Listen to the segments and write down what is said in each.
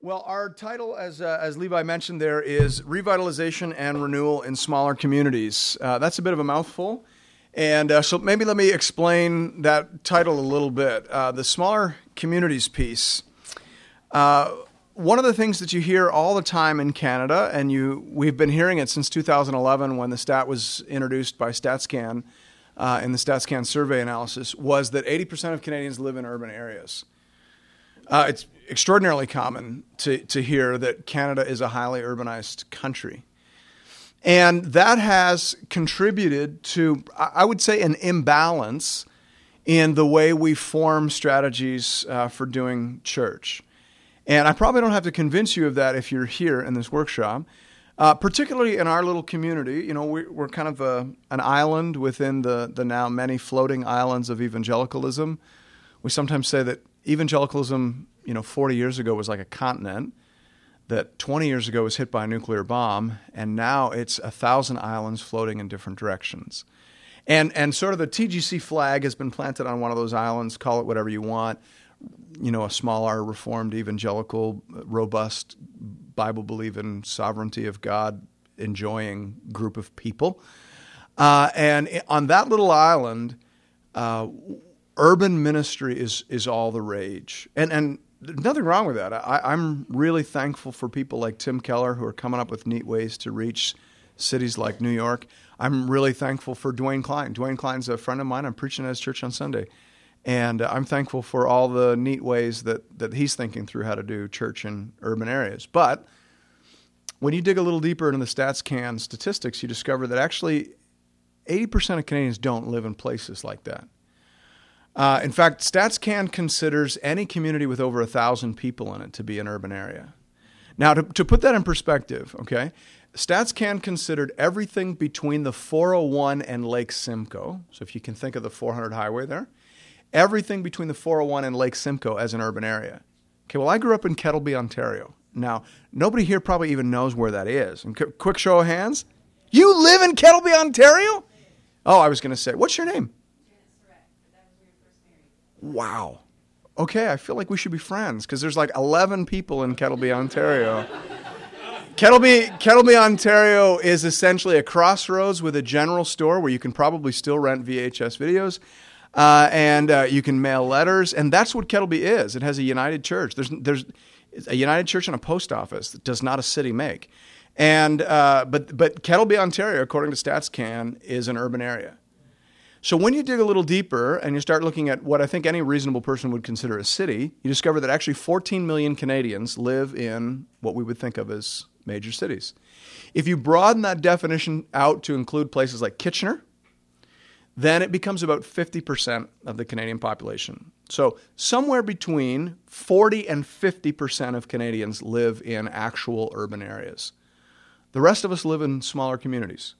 Well, our title, as, uh, as Levi mentioned there, is Revitalization and Renewal in Smaller Communities. Uh, that's a bit of a mouthful. And uh, so maybe let me explain that title a little bit. Uh, the Smaller Communities piece. Uh, one of the things that you hear all the time in Canada, and you, we've been hearing it since 2011 when the stat was introduced by StatsCan uh, in the StatsCan survey analysis, was that 80% of Canadians live in urban areas. it's extraordinarily common to, to hear that Canada is a highly urbanized country. And that has contributed to, I would say, an imbalance in the way we form strategies uh, for doing church. And I probably don't have to convince you of that if you're here in this workshop. Uh, particularly in our little community, you know, we, are kind of a, an island within the, the now many floating islands of evangelicalism. We sometimes say that evangelicalism you know 40 years ago was like a continent that 20 years ago was hit by a nuclear bomb, and now it's a thousand islands floating in different directions. And and sort of the TGC flag has been planted on one of those islands. Call it whatever you want. You know, a smaller, reformed, evangelical, robust, Bible believing, sovereignty of God enjoying group of people. Uh, and on that little island, uh, urban ministry is is all the rage. And and nothing wrong with that. I, I'm really thankful for people like Tim Keller who are coming up with neat ways to reach cities like New York. I'm really thankful for Dwayne Klein. Dwayne Klein's a friend of mine. I'm preaching at his church on Sunday. And uh, I'm thankful for all the neat ways that, that he's thinking through how to do church in urban areas. But when you dig a little deeper into the StatsCan statistics, you discover that actually 80% of Canadians don't live in places like that. Uh, in fact, StatsCan considers any community with over a thousand people in it to be an urban area. Now, to, to put that in perspective, okay, StatsCan considered everything between the 401 and Lake Simcoe. So, if you can think of the 400 highway there, everything between the 401 and Lake Simcoe as an urban area. Okay, well, I grew up in Kettleby, Ontario. Now, nobody here probably even knows where that is. And quick show of hands. You live in Kettleby, Ontario? Oh, I was going to say, what's your name? Wow. Okay, I feel like we should be friends because there's like 11 people in Kettleby, Ontario. Kettleby, Kettleby, Ontario is essentially a crossroads with a general store where you can probably still rent VHS videos. Uh, and uh, you can mail letters, and that's what Kettleby is. It has a United Church. There's there's a United Church and a post office that does not a city make. And uh, but but Kettleby, Ontario, according to StatsCan, is an urban area. So when you dig a little deeper and you start looking at what I think any reasonable person would consider a city, you discover that actually 14 million Canadians live in what we would think of as major cities. If you broaden that definition out to include places like Kitchener, then it becomes about 50% of the Canadian population. So, somewhere between 40 and 50% of Canadians live in actual urban areas. The rest of us live in smaller communities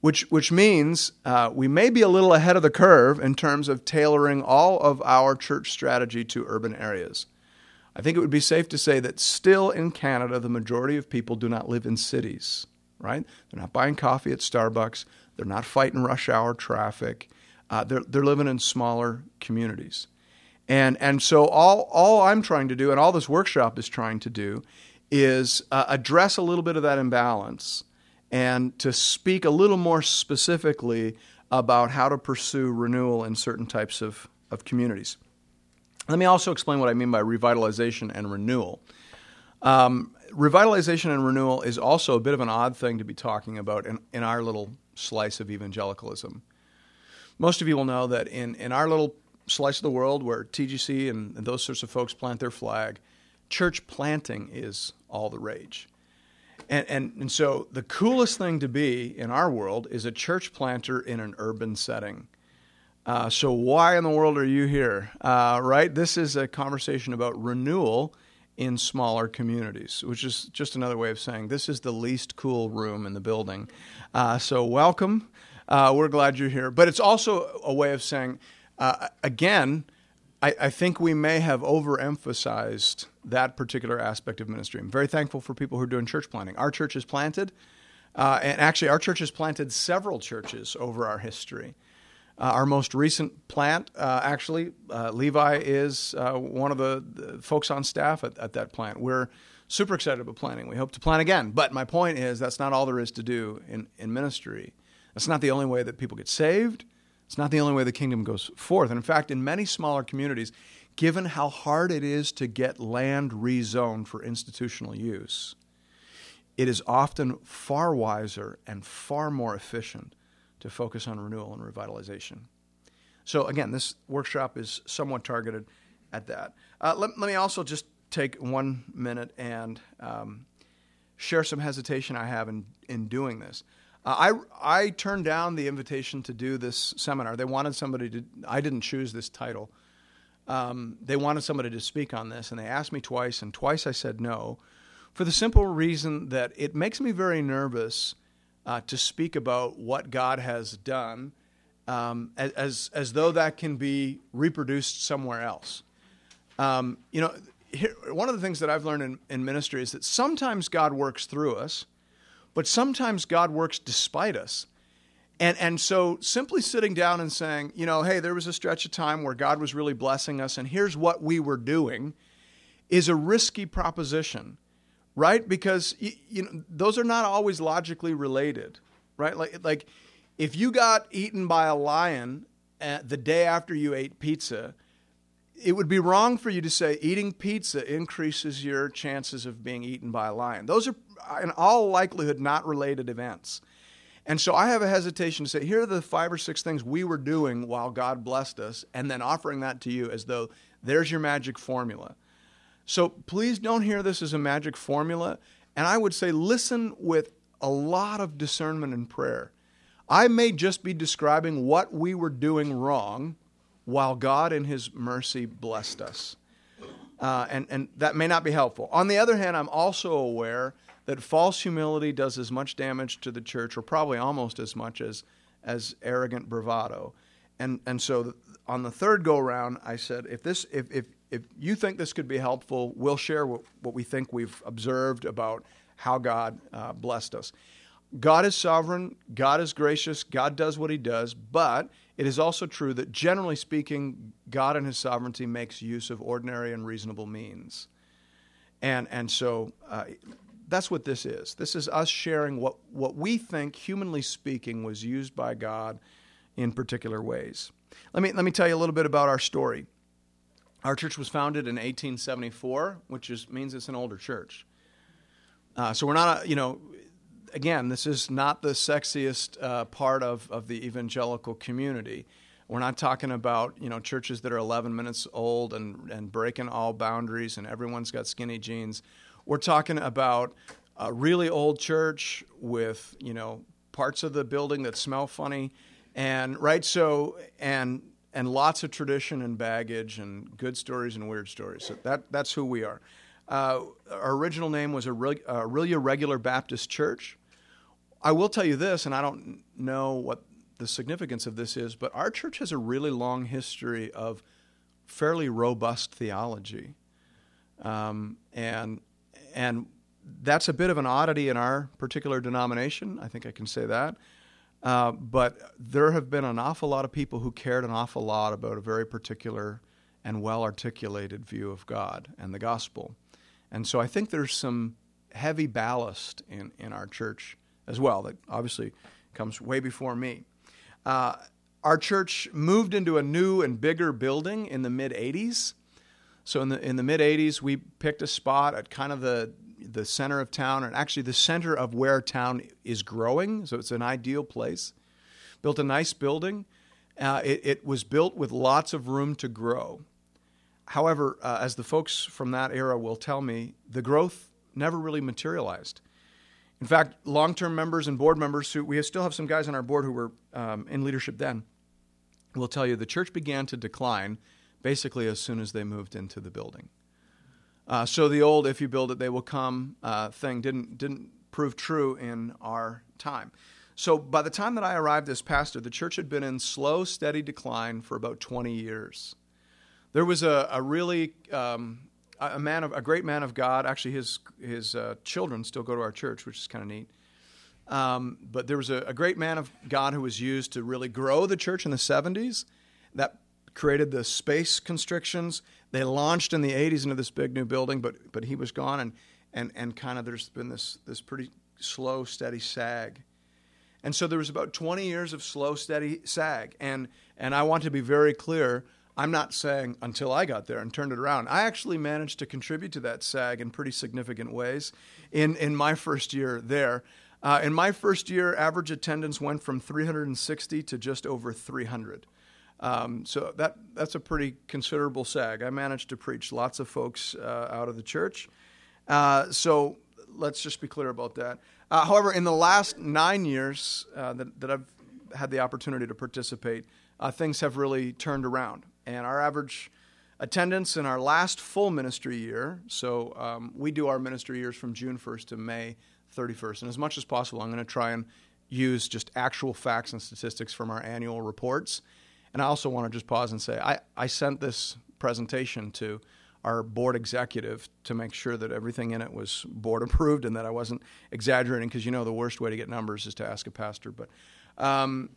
which, which means uh, we may be a little ahead of the curve in terms of tailoring all of our church strategy to urban areas. I think it would be safe to say that still in Canada, the majority of people do not live in cities, right? They're not buying coffee at Starbucks, they're not fighting rush hour traffic, uh, they're, they're living in smaller communities. And, and so, all, all I'm trying to do, and all this workshop is trying to do, is uh, address a little bit of that imbalance and to speak a little more specifically about how to pursue renewal in certain types of, of communities. Let me also explain what I mean by revitalization and renewal. Um, revitalization and renewal is also a bit of an odd thing to be talking about in, in our little slice of evangelicalism. Most of you will know that in, in our little slice of the world where TGC and, and those sorts of folks plant their flag, church planting is all the rage. And, and, and so the coolest thing to be in our world is a church planter in an urban setting. Uh, so why in the world are you here? Uh, right? This is a conversation about renewal in smaller communities, which is just another way of saying this is the least cool room in the building. Uh, so welcome. Uh, we're glad you're here. But it's also a way of saying, uh, again, I, I, think we may have overemphasized that particular aspect of ministry. I'm very thankful for people who are doing church planting. Our church is planted, uh, and actually, our church has planted several churches over our history. Uh, our most recent plant, uh, actually, uh, Levi is uh, one of the, the, folks on staff at, at, that plant. We're super excited about planting. We hope to plant again. But my point is that's not all there is to do in, in ministry. That's not the only way that people get saved. It's not the only way the kingdom goes forth. And in fact, in many smaller communities, given how hard it is to get land rezoned for institutional use, it is often far wiser and far more efficient to focus on renewal and revitalization. So, again, this workshop is somewhat targeted at that. Uh, let, let, me also just take one minute and um, share some hesitation I have in, in doing this. Uh, I, I turned down the invitation to do this seminar. They wanted somebody to, I didn't choose this title. Um, they wanted somebody to speak on this, and they asked me twice, and twice I said no, for the simple reason that it makes me very nervous uh, to speak about what God has done um, as, as though that can be reproduced somewhere else. Um, you know, here, one of the things that I've learned in, in ministry is that sometimes God works through us, but sometimes God works despite us. And, and so simply sitting down and saying, you know, hey, there was a stretch of time where God was really blessing us, and here's what we were doing, is a risky proposition right? Because you, know those are not always logically related, right? Like like if you got eaten by a lion uh, the day after you ate pizza, it would be wrong for you to say eating pizza increases your chances of being eaten by a lion. Those are, in all likelihood, not related events. And so I have a hesitation to say, here are the five or six things we were doing while God blessed us, and then offering that to you as though there's your magic formula. So please don't hear this as a magic formula. And I would say listen with a lot of discernment and prayer. I may just be describing what we were doing wrong while God in His mercy blessed us. Uh, and, and that may not be helpful. On the other hand, I'm also aware that false humility does as much damage to the church, or probably almost as much as, as arrogant bravado. And, and so on the third go round, I said, if, this, if, if, if you think this could be helpful, we'll share what, what we think we've observed about how God uh, blessed us. God is sovereign, God is gracious, God does what he does, but it is also true that generally speaking, God and his sovereignty makes use of ordinary and reasonable means. And, and so uh, that's what this is. This is us sharing what, what we think, humanly speaking, was used by God in particular ways. Let me, let me tell you a little bit about our story. Our church was founded in 1874, which is, means it's an older church. Uh, so we're not, a, you know, again, this is not the sexiest uh, part of, of the evangelical community. We're not talking about you know churches that are 11 minutes old and, and breaking all boundaries and everyone's got skinny jeans. We're talking about a really old church with you know parts of the building that smell funny, and right so and and lots of tradition and baggage and good stories and weird stories. So that, that's who we are. Uh, our original name was Orillia Regular Baptist Church. I will tell you this, and I don't know what the significance of this is, but our church has a really long history of fairly robust theology. Um, and, and that's a bit of an oddity in our particular denomination. I think I can say that. Uh, but there have been an awful lot of people who cared an awful lot about a very particular and well articulated view of God and the gospel. And so I think there's some heavy ballast in, in our church as well that obviously comes way before me. Uh, our church moved into a new and bigger building in the mid 80s. So in the in the mid 80s, we picked a spot at kind of the the center of town, and actually the center of where town is growing. So it's an ideal place. Built a nice building. Uh, it, it, was built with lots of room to grow. However, uh, as the folks from that era will tell me, the growth never really materialized. In fact, long term members and board members who we still have some guys on our board who were um, in leadership then will tell you the church began to decline basically as soon as they moved into the building. Uh, so the old "if you build it, they will come" uh, thing didn't didn't prove true in our time. So by the time that I arrived as pastor, the church had been in slow, steady decline for about 20 years. There was a, a really um, a man of a great man of God. Actually, his his uh, children still go to our church, which is kind of neat. Um, but there was a, a, great man of God who was used to really grow the church in the 70s. That created the space constrictions. They launched in the 80s into this big new building, but but he was gone, and and and kind of there's been this this pretty slow, steady sag. And so there was about 20 years of slow, steady sag. And and I want to be very clear. I'm not saying until I got there and turned it around. I actually managed to contribute to that sag in pretty significant ways in, in my first year there. Uh, in my first year, average attendance went from 360 to just over 300. Um, so that that's a pretty considerable sag. I managed to preach lots of folks uh, out of the church. Uh, so let's just be clear about that. Uh, however, in the last nine years uh, that, that, I've had the opportunity to participate, uh, things have really turned around, and our average attendance in our last full ministry year. So um, we do our ministry years from June 1st to May 31st. And as much as possible, I'm going to try and use just actual facts and statistics from our annual reports. And I also want to just pause and say I, I sent this presentation to our board executive to make sure that everything in it was board approved and that I wasn't exaggerating because you know the worst way to get numbers is to ask a pastor. But um,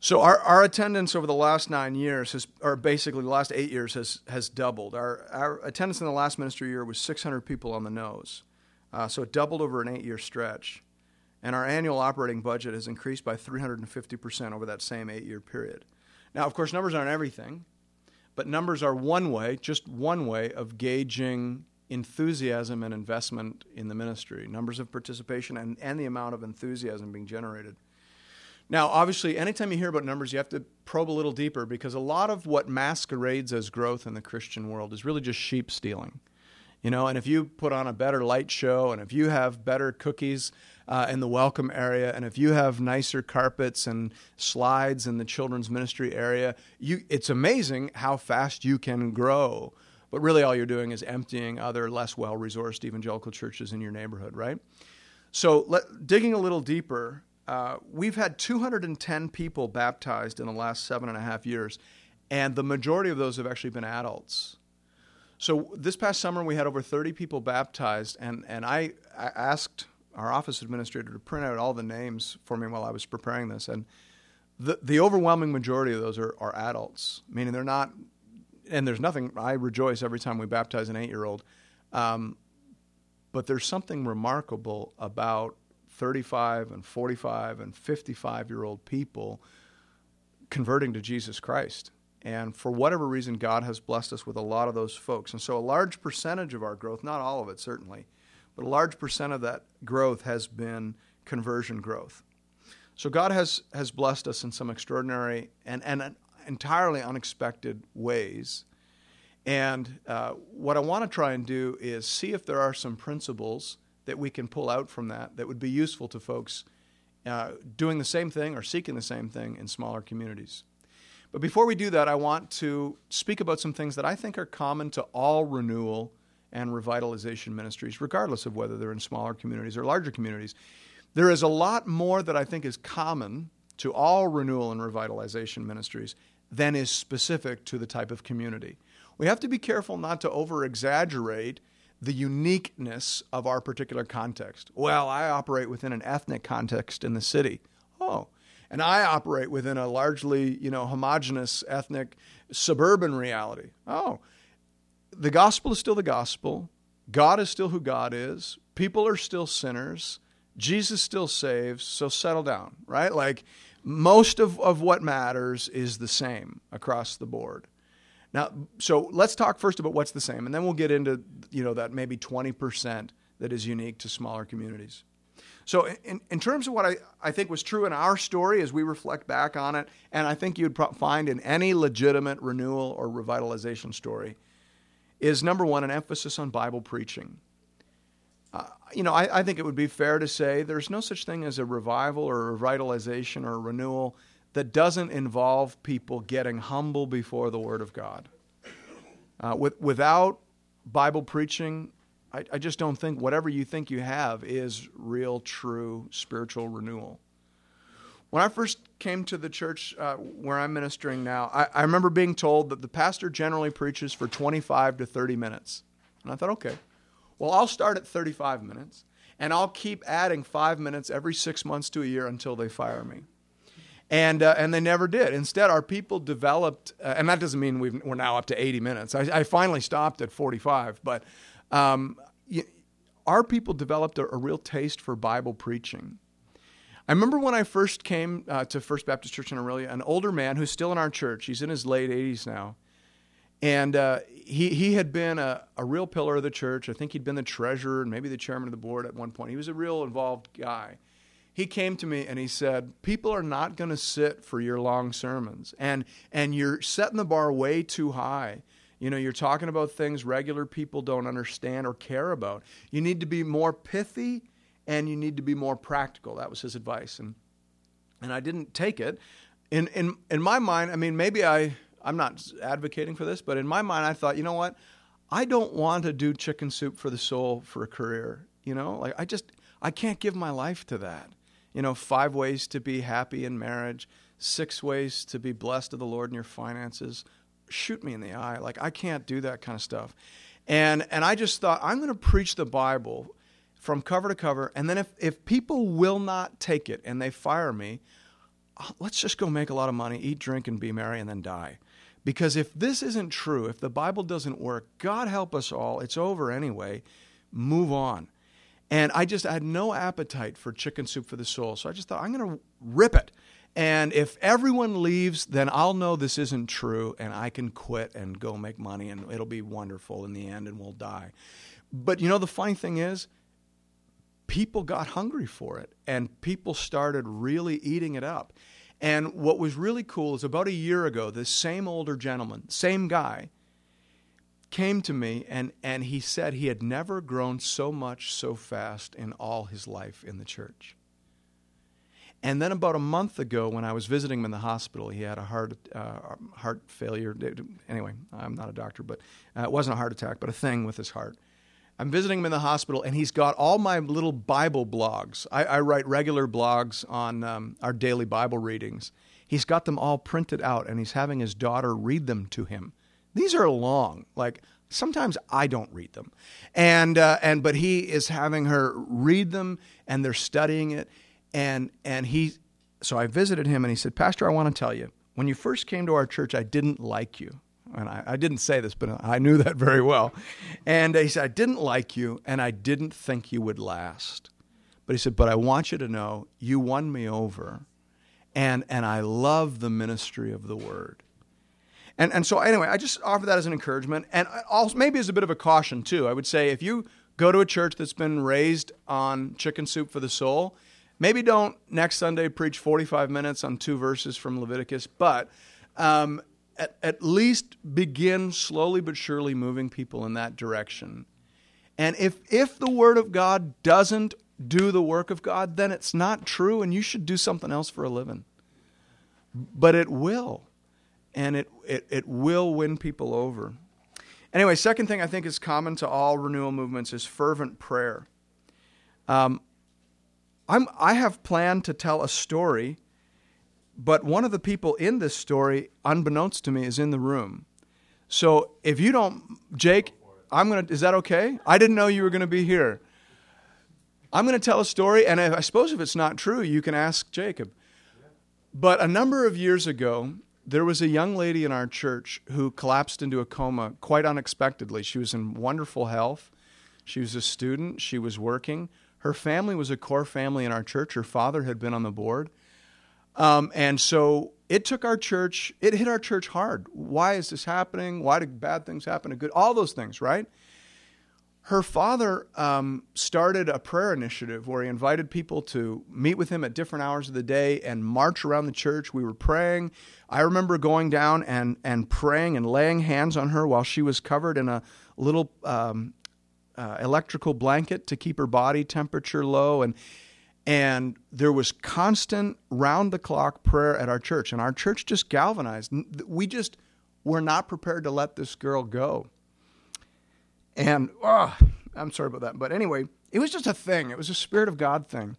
so our, our attendance over the last nine years has, or basically the last eight years has has doubled. Our our attendance in the last ministry year was 600 people on the nose. Uh, so it doubled over an eight year stretch. And our annual operating budget has increased by 350% over that same eight year period. Now, of course, numbers aren't everything, but numbers are one way, just one way of gauging enthusiasm and investment in the ministry, numbers of participation, and, and the amount of enthusiasm being generated. Now, obviously, anytime you hear about numbers, you have to probe a little deeper because a lot of what masquerades as growth in the Christian world is really just sheep stealing. You know, and if you put on a better light show, and if you have better cookies uh, in the welcome area, and if you have nicer carpets and slides in the children's ministry area, you, it's amazing how fast you can grow. But really, all you're doing is emptying other less well resourced evangelical churches in your neighborhood, right? So, let, digging a little deeper, uh, we've had 210 people baptized in the last seven and a half years, and the majority of those have actually been adults. So this past summer, we had over 30 people baptized, and, and I, I asked our office administrator to print out all the names for me while I was preparing this. And the, the overwhelming majority of those are, are adults, meaning they're not, and there's nothing, I rejoice every time we baptize an eight year old. Um, but there's something remarkable about 35 and 45 and 55 year old people converting to Jesus Christ. And for whatever reason, God has blessed us with a lot of those folks. And so a large percentage of our growth, not all of it certainly, but a large percent of that growth has been conversion growth. So God has, has blessed us in some extraordinary and, and entirely unexpected ways. And uh, what I want to try and do is see if there are some principles that we can pull out from that that would be useful to folks uh, doing the same thing or seeking the same thing in smaller communities. But before we do that, I want to speak about some things that I think are common to all renewal and revitalization ministries, regardless of whether they're in smaller communities or larger communities. There is a lot more that I think is common to all renewal and revitalization ministries than is specific to the type of community. We have to be careful not to over exaggerate the uniqueness of our particular context. Well, I operate within an ethnic context in the city. Oh, and I operate within a largely, you know, homogenous ethnic suburban reality. Oh, the gospel is still the gospel. God is still who God is. People are still sinners. Jesus still saves. So settle down, right? Like most of, of what matters is the same across the board. Now, so let's talk first about what's the same, and then we'll get into, you know, that maybe 20% that is unique to smaller communities. So, in, in terms of what I, I think was true in our story as we reflect back on it, and I think you'd find in any legitimate renewal or revitalization story, is number one, an emphasis on Bible preaching. Uh, you know, I, I, think it would be fair to say there's no such thing as a revival or a revitalization or a renewal that doesn't involve people getting humble before the Word of God. Uh, with, without Bible preaching, I, I just don't think whatever you think you have is real, true spiritual renewal. When I first came to the church uh, where I'm ministering now, I, I remember being told that the pastor generally preaches for 25 to 30 minutes. And I thought, okay, well, I'll start at 35 minutes. and I'll keep adding five minutes every six months to a year until they fire me. And, uh, and they never did. Instead, our people developed, uh, and that doesn't mean we are now up to 80 minutes. I, I, finally stopped at 45, but um, you, our people developed a, a, real taste for Bible preaching. I remember when I first came uh, to First Baptist Church in Orillia, an older man who's still in our church, he's in his late 80s now, and uh, he, he had been a, a real pillar of the church. I think he'd been the treasurer and maybe the chairman of the board at one point. He was a real involved guy. He came to me and he said, People are not going to sit for your long sermons. And, and you're setting the bar way too high. You know, you're talking about things regular people don't understand or care about. You need to be more pithy and you need to be more practical. That was his advice. And, and I didn't take it. In, in, in my mind, I mean, maybe I I'm not advocating for this, but in my mind, I thought, you know what? I don't want to do chicken soup for the soul for a career. You know, like I just, I can't give my life to that. You know, five ways to be happy in marriage, six ways to be blessed of the Lord in your finances. Shoot me in the eye. Like I can't do that kind of stuff. And and I just thought I'm going to preach the Bible from cover to cover, and then if if people will not take it and they fire me, uh, let's just go make a lot of money, eat, drink, and be merry, and then die. Because if this isn't true, if the Bible doesn't work, God help us all, it's over anyway. Move on. And I just I had no appetite for chicken soup for the soul. So I just thought, I'm going to rip it. And if everyone leaves, then I'll know this isn't true and I can quit and go make money and it'll be wonderful in the end and we'll die. But you know, the funny thing is, people got hungry for it and people started really eating it up. And what was really cool is about a year ago, this same older gentleman, same guy, came to me and, and he said he had never grown so much so fast in all his life in the church. And then about a month ago, when I was visiting him in the hospital, he had a heart uh, heart failure. Anyway, I'm not a doctor, but uh, it wasn't a heart attack, but a thing with his heart. I'm visiting him in the hospital, and he's got all my little Bible blogs. I, I write regular blogs on um, our daily Bible readings. He's got them all printed out, and he's having his daughter read them to him. These are long, like sometimes I don't read them, and uh, and but he is having her read them, and they're studying it, and and he. So I visited him, and he said, Pastor, I want to tell you, when you first came to our church, I didn't like you and I, I, didn't say this, but I knew that very well. And he said, I didn't like you, and I didn't think you would last. But he said, But I want you to know you won me over, and, and I love the ministry of the word. And, and so, anyway, I just offer that as an encouragement, and also maybe as a bit of a caution, too. I would say if you go to a church that's been raised on chicken soup for the soul, maybe don't next Sunday preach 45 minutes on two verses from Leviticus, but um, at, at least begin slowly but surely moving people in that direction. And if, if the Word of God doesn't do the work of God, then it's not true and you should do something else for a living. But it will. And it, it, it will win people over. Anyway, second thing I think is common to all renewal movements is fervent prayer. Um, I'm, I have planned to tell a story but one of the people in this story, unbeknownst to me, is in the room. So if you don't, Jake, I'm gonna. Is that okay? I didn't know you were gonna be here. I'm gonna tell a story, and I suppose if it's not true, you can ask Jacob. But a number of years ago, there was a young lady in our church who collapsed into a coma quite unexpectedly. She was in wonderful health. She was a student. She was working. Her family was a core family in our church. Her father had been on the board. Um, and so it took our church, it hit our church hard. Why is this happening? Why do bad things happen to good? All those things, right? Her father um, started a prayer initiative where he invited people to meet with him at different hours of the day and march around the church. We were praying. I remember going down and, and praying and laying hands on her while she was covered in a little um, uh, electrical blanket to keep her body temperature low. And and there was constant round the clock prayer at our church. And our church just galvanized. We just were not prepared to let this girl go. And oh, I'm sorry about that. But anyway, it was just a thing, it was a Spirit of God thing.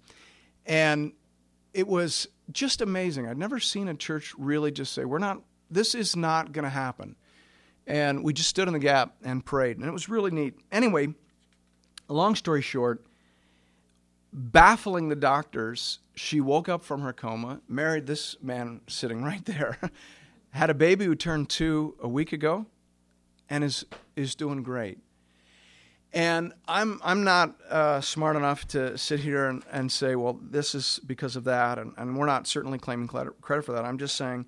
And it was just amazing. I'd never seen a church really just say, We're not, this is not going to happen. And we just stood in the gap and prayed. And it was really neat. Anyway, long story short, baffling the doctors, she woke up from her coma, married this man sitting right there, had a baby who turned two a week ago, and is is doing great. And I'm I'm not uh, smart enough to sit here and, and say, well, this is because of that, and, and we're not certainly claiming credit for that. I'm just saying,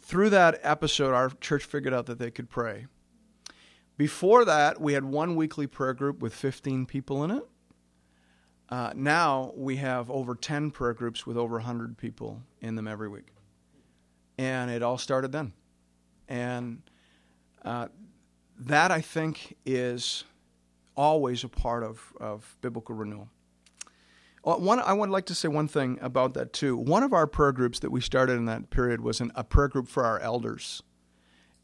through that episode, our church figured out that they could pray. Before that, we had one weekly prayer group with 15 people in it. Uh, now we have over 10 prayer groups with over 100 people in them every week. And it all started then. And uh, that, I think, is always a part of, of biblical renewal. Uh, one, I would like to say one thing about that too. One of our prayer groups that we started in that period was an, a prayer group for our elders.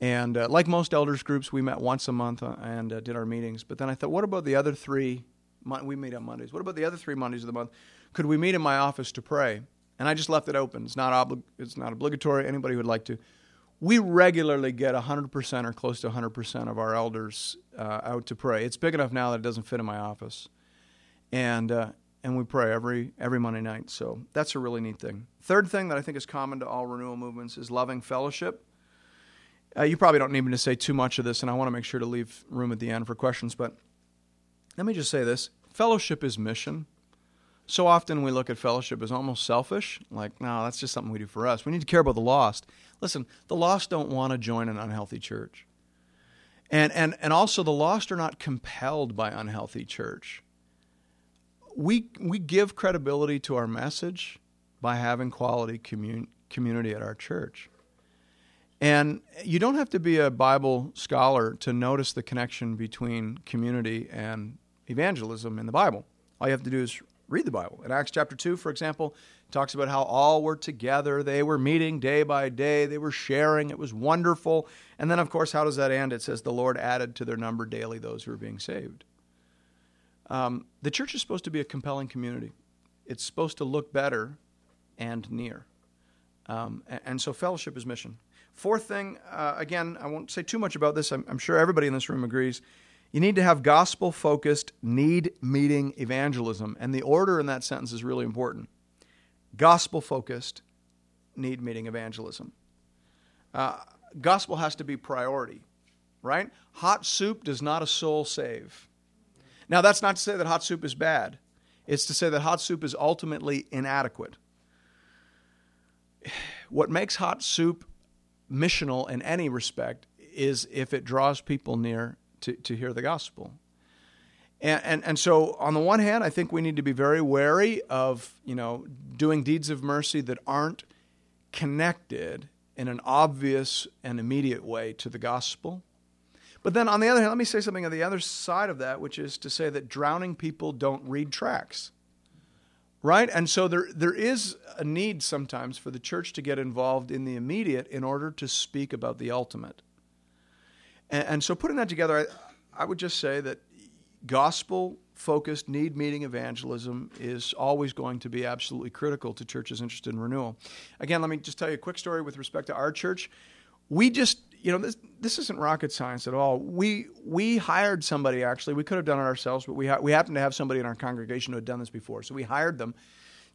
And uh, like most elders groups, we met once a month uh, and uh, did our meetings. But then I thought, what about the other three we meet on Mondays. What about the other three Mondays of the month? Could we meet in my office to pray? And I just left it open. It's not, obli- it's not obligatory. Anybody would like to. We regularly get 100% or close to 100% of our elders uh, out to pray. It's big enough now that it doesn't fit in my office. And, uh, and we pray every, every Monday night. So that's a really neat thing. Third thing that I think is common to all renewal movements is loving fellowship. Uh, you probably don't need me to say too much of this, and I want to make sure to leave room at the end for questions. But let me just say this fellowship is mission. So often we look at fellowship as almost selfish, like, no, that's just something we do for us. We need to care about the lost. Listen, the lost don't want to join an unhealthy church. And, and, and also, the lost are not compelled by unhealthy church. We, we give credibility to our message by having quality commun- community at our church. And you don't have to be a Bible scholar to notice the connection between community and evangelism in the Bible. All you have to do is read the Bible. In Acts chapter 2, for example, talks about how all were together. They were meeting day by day. They were sharing. It was wonderful. And then, of course, how does that end? It says, The Lord added to their number daily those who were being saved. Um, the church is supposed to be a compelling community, it's supposed to look better and near. Um, and, and, so, fellowship is mission. Fourth thing, uh, again, I won't say too much about this. I'm, I'm sure everybody in this room agrees you need to have gospel focused, need meeting evangelism. And the order in that sentence is really important gospel focused, need meeting evangelism. Uh, gospel has to be priority, right? Hot soup does not a soul save. Now, that's not to say that hot soup is bad, it's to say that hot soup is ultimately inadequate. What makes hot soup missional in any respect is if it draws people near to, to hear the gospel. And, and, and so, on the one hand, I think we need to be very wary of, you know, doing deeds of mercy that aren't connected in an obvious and immediate way to the gospel. But then, on the other hand, let me say something on the other side of that, which is to say that drowning people don't read tracts. Right? And so there, there is a need sometimes for the church to get involved in the immediate in order to speak about the ultimate. And, and so, putting that together, I, I would just say that gospel focused need meeting evangelism is always going to be absolutely critical to churches interested in renewal. Again, let me just tell you a quick story with respect to our church. We just, you know, this this isn't rocket science at all. We we hired somebody actually. We could have done it ourselves, but we ha- we happen to have somebody in our congregation who had done this before. So we hired them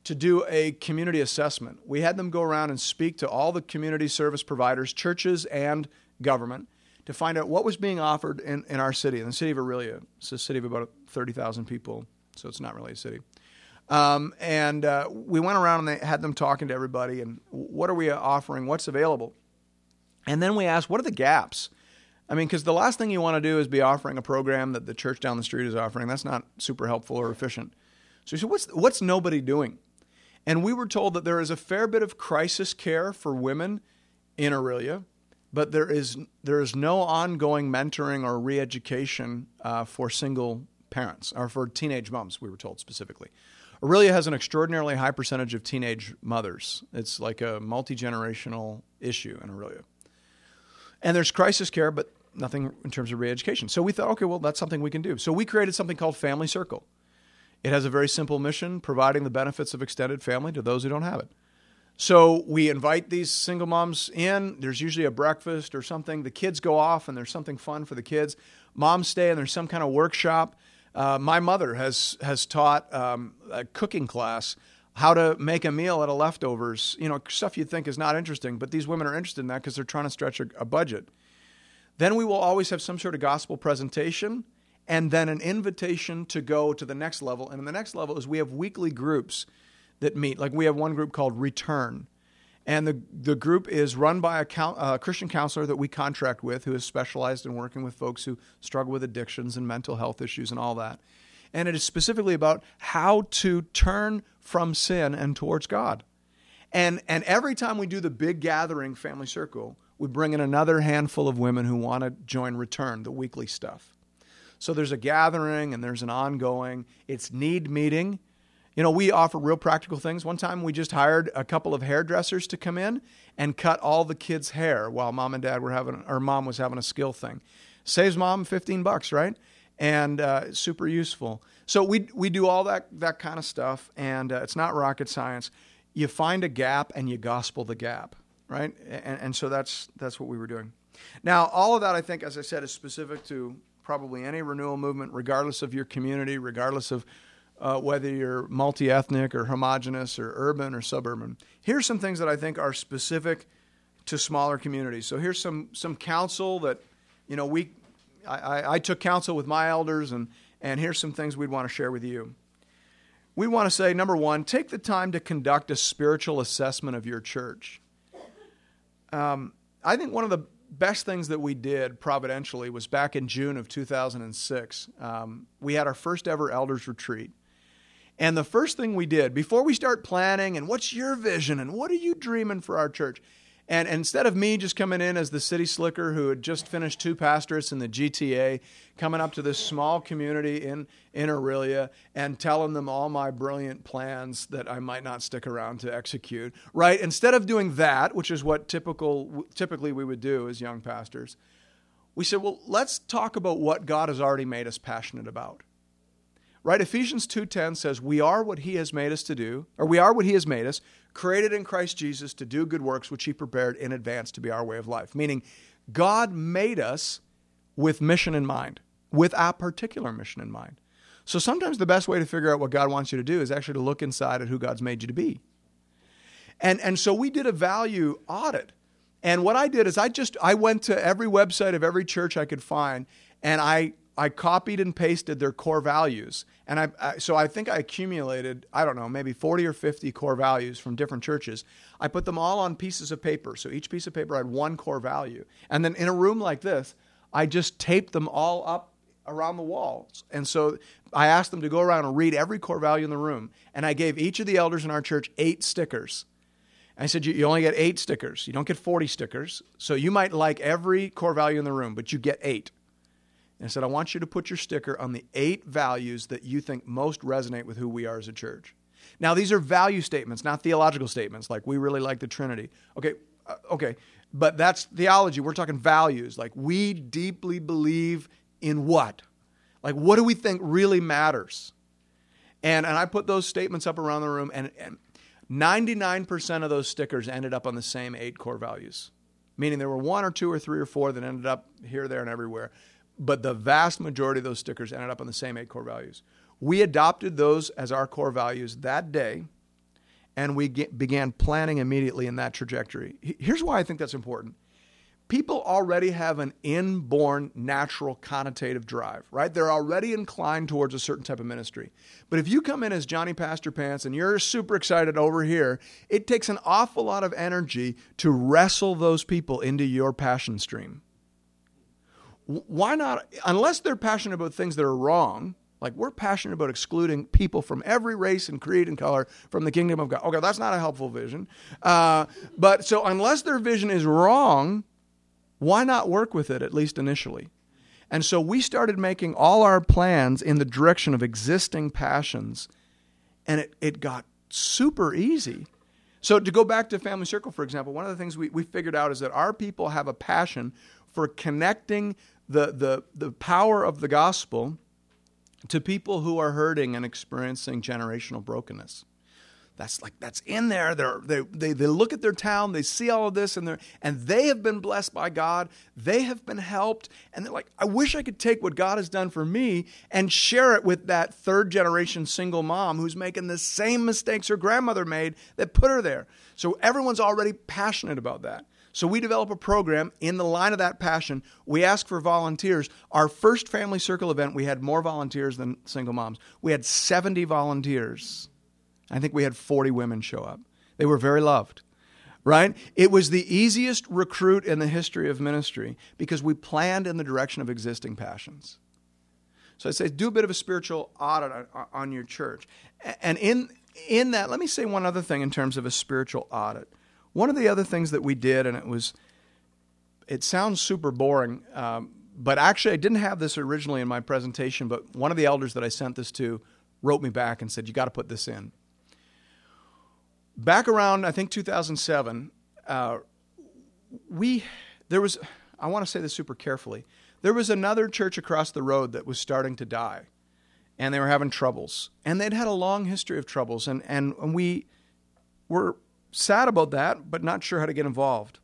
to do a community assessment. We had them go around and speak to all the community service providers, churches and government to find out what was being offered in, in our city, in the city of Orillia. It's a city of about 30,000 people, so it's not really a city. Um, and uh, we went around and they had them talking to everybody and what are we offering? What's available? And then we asked, what are the gaps? I mean, because the last thing you want to do is be offering a program that the church down the street is offering. That's not super helpful or efficient. So we said, what's, what's nobody doing? And we were told that there is a fair bit of crisis care for women in Orillia but there is there is no ongoing mentoring or re-education uh, for single parents or for teenage moms. We were told specifically. Orillia has an extraordinarily high percentage of teenage mothers. It's like a multi generational issue in Orillia. And there's crisis care, but nothing in terms of re-education. So we thought, okay, well, that's something we can do. So we created something called Family Circle. It has a very simple mission, providing the benefits of extended family to those who don't have it. So we invite these single moms in. There's usually a breakfast or something. The kids go off and there's something fun for the kids. Moms stay and there's some kind of workshop. Uh, my mother has has taught um, a cooking class how to make a meal out of leftovers. You know, stuff you think is not interesting, but these women are interested in that because they're trying to stretch a, a budget. Then we will always have some sort of gospel presentation and then an invitation to go to the next level. And the next level is we have weekly groups that meet. Like we have one group called Return. And the, the group is run by a, a Christian counselor that we contract with who is specialized in working with folks who struggle with addictions and mental health issues and all that. And it is specifically about how to turn from sin and towards God. And, and every time we do the big gathering family circle, we bring in another handful of women who want to join Return, the weekly stuff. So there's a gathering and there's an ongoing, it's need meeting. You know, we offer real practical things. One time we just hired a couple of hairdressers to come in and cut all the kids' hair while mom and dad were having, or mom was having a skill thing. Saves mom 15 bucks, right? And uh, super useful. So we, we do all that, that kind of stuff, and uh, it's not rocket science. You find a gap and you gospel the gap right? And, and so that's that's what we were doing. Now, all of that, I think, as I said, is specific to probably any renewal movement, regardless of your community, regardless of uh, whether you're multi ethnic or homogenous or urban or suburban. Here's some things that I think are specific to smaller communities. So here's some some counsel that you know we I, I took counsel with my elders and and here's some things we'd want to share with you. We want to say number one, take the time to conduct a spiritual assessment of your church. Um, I think one of the best things that we did providentially was back in June of 2006. Um, we had our first ever elders retreat. And the first thing we did before we start planning and what's your vision and what are you dreaming for our church, and, instead of me just coming in as the city slicker who had just finished two pastorates in the GTA, coming up to this small community in, in Orillia and telling them all my brilliant plans that I might not stick around to execute, right? Instead of doing that, which is what typical, typically we would do as young pastors, we said, well, let's talk about what God has already made us passionate about right ephesians 2.10 says we are what he has made us to do or we are what he has made us created in Christ Jesus to do good works which He prepared in advance to be our way of life. Meaning, God made us with mission in mind, with a particular mission in mind. So sometimes the best way to figure out what God wants you to do is actually to look inside at who God's made you to be. And, and so we did a value audit. And what I did is I just I went to every website of every church I could find and I I copied and pasted their core values. And I, I, so I think I accumulated, I don't know, maybe 40 or 50 core values from different churches. I put them all on pieces of paper. So each piece of paper had one core value. And then in a room like this, I just taped them all up around the walls. And so I asked them to go around and read every core value in the room. And I gave each of the elders in our church eight stickers. I said, you, only get eight stickers. You don't get 40 stickers. So you might like every core value in the room, but you get eight. And I said, I want you to put your sticker on the eight values that you think most resonate with who we are as a church. Now, these are value statements, not theological statements, like we really like the Trinity. Okay, uh, okay, but that's theology. We're talking values. Like we deeply believe in what? Like, what do we think really matters? And, and I put those statements up around the room, and, and 99% of those stickers ended up on the same eight core values, meaning there were one or two or three or four that ended up here, there, and everywhere but the vast majority of those stickers ended up on the same eight core values. We adopted those as our core values that day, and we get, began planning immediately in that trajectory. Here's why I think that's important. People already have an inborn natural connotative drive, right? They're already inclined towards a certain type of ministry. But if you come in as Johnny Pastor Pants and you're super excited over here, it takes an awful lot of energy to wrestle those people into your passion stream why not, unless they're passionate about things that are wrong, like we're passionate about excluding people from every race and creed and color from the kingdom of God. Okay, that's not a helpful vision. Uh, but so unless their vision is wrong, why not work with it, at least initially? And so we started making all our plans in the direction of existing passions, and it, it got super easy. So to go back to Family Circle, for example, one of the things we, we figured out is that our people have a passion for connecting the, the, the power of the gospel to people who are hurting and experiencing generational brokenness. That's like that's in there. They're, they they they look at their town, they see all of this, and they and they have been blessed by God. They have been helped, and they're like, I wish I could take what God has done for me and share it with that third generation single mom who's making the same mistakes her grandmother made that put her there. So everyone's already passionate about that. So we develop a program in the line of that passion. We ask for volunteers. Our first family circle event, we had more volunteers than single moms. We had 70 volunteers. I think we had 40 women show up. They were very loved, right? It was the easiest recruit in the history of ministry because we planned in the direction of existing passions. So I say, do a bit of a spiritual audit on, your church. And in, in that, let me say one other thing in terms of a spiritual audit. One of the other things that we did, and it was, it sounds super boring, um, but actually I didn't have this originally in my presentation, but one of the elders that I sent this to wrote me back and said, You got to put this in back around I think 2007, uh, we there was I want to say this super carefully. There was another church across the road that was starting to die, and they were having troubles, and they'd had a long history of troubles, and and, and we were sad about that, but not sure how to get involved.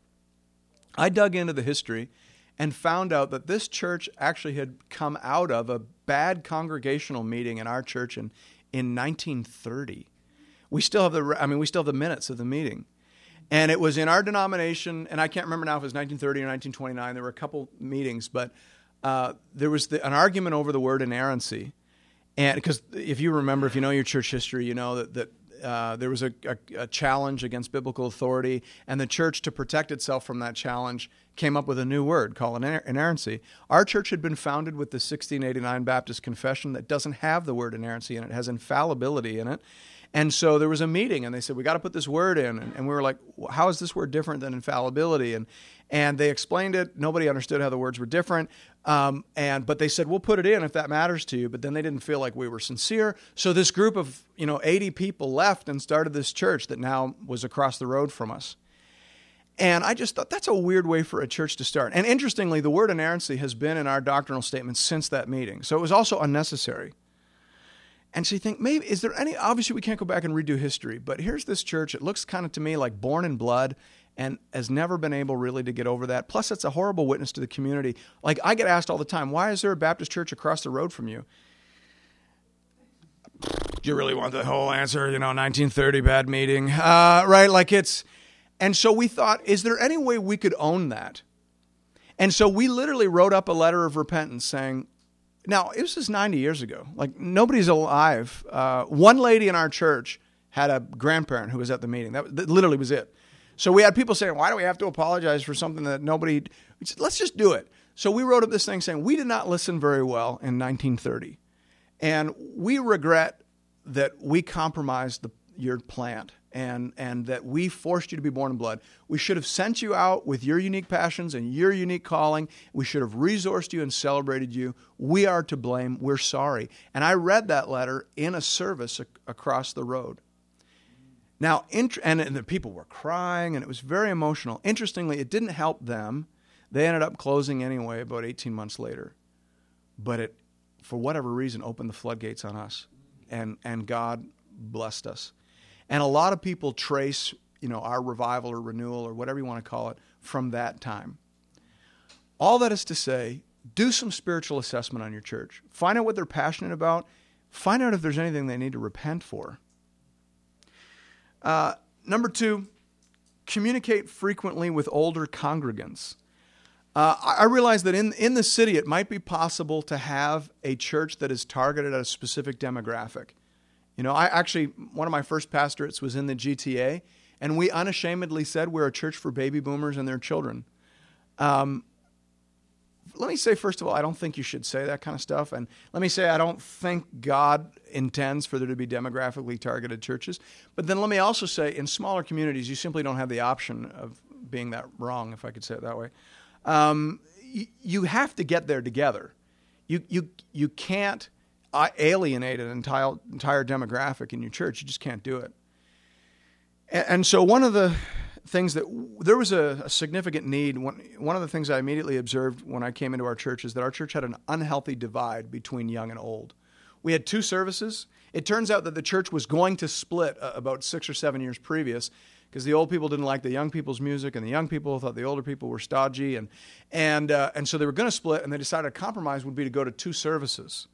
I dug into the history and found out that this church actually had come out of a bad congregational meeting in our church in, in 1930 we still have the I mean we still have the minutes of the meeting. And it was in our denomination, and I can't remember now if it was 1930 or 1929. There were a couple meetings, but uh, there was the, an argument over the word inerrancy. And because if you remember, if you know your church history, you know that, that uh, there was a, a, a, challenge against biblical authority, and the church, to protect itself from that challenge, came up with a new word called inerrancy. Our church had been founded with the 1689 Baptist Confession that doesn't have the word inerrancy in it, it has infallibility in it. And so there was a meeting, and they said, We got to put this word in. And, and we were like, How is this word different than infallibility? And, and they explained it. Nobody understood how the words were different. Um, and, but they said, We'll put it in if that matters to you. But then they didn't feel like we were sincere. So this group of you know 80 people left and started this church that now was across the road from us. And I just thought that's a weird way for a church to start. And interestingly, the word inerrancy has been in our doctrinal statement since that meeting. So it was also unnecessary. And so you think, maybe, is there any, obviously we can't go back and redo history, but here's this church. It looks kind of to me like born in blood and has never been able really to get over that. Plus, it's a horrible witness to the community. Like, I get asked all the time, why is there a Baptist church across the road from you? Do you really want the whole answer? You know, 1930 bad meeting, uh, right? Like it's, and so we thought, is there any way we could own that? And so we literally wrote up a letter of repentance saying, now, it was just 90 years ago. Like, nobody's alive. Uh, one lady in our church had a grandparent who was at the meeting. That, that, literally was it. So we had people saying, why do we have to apologize for something that nobody. Said, Let's just do it. So we wrote up this thing saying, we did not listen very well in 1930. And we regret that we compromised the, your plant and and that we forced you to be born in blood. We should have sent you out with your unique passions and your unique calling. We should have resourced you and celebrated you. We are to blame. We're sorry. And I read that letter in a service across the road. Now, int- and, and the people were crying, and it was very emotional. Interestingly, it didn't help them. They ended up closing anyway about 18 months later. But it, for whatever reason, opened the floodgates on us, and, and God blessed us. And a lot of people trace, you know, our revival or renewal or whatever you want to call it from that time. All that is to say, do some spiritual assessment on your church. Find out what they're passionate about. Find out if there's anything they need to repent for. Uh, number two, communicate frequently with older congregants. Uh, I realize that in, in the city, it might be possible to have a church that is targeted at a specific demographic. You know, I actually, one of my first pastorates was in the GTA, and we unashamedly said we're a church for baby boomers and their children. Um, let me say, first of all, I don't think you should say that kind of stuff. And let me say, I don't think God intends for there to be demographically targeted churches. But then let me also say, in smaller communities, you simply don't have the option of being that wrong, if I could say it that way. Um, y- you have to get there together. You, you, you can't alienate an entire entire demographic in your church. You just can't do it. And, and so one of the things that there was a, a, significant need. One, one of the things I immediately observed when I came into our church is that our church had an unhealthy divide between young and old. We had two services. It turns out that the church was going to split uh, about six or seven years previous because the old people didn't like the young people's music, and the young people thought the older people were stodgy, and and uh, and so they were going to split, and they decided a compromise would be to go to two services.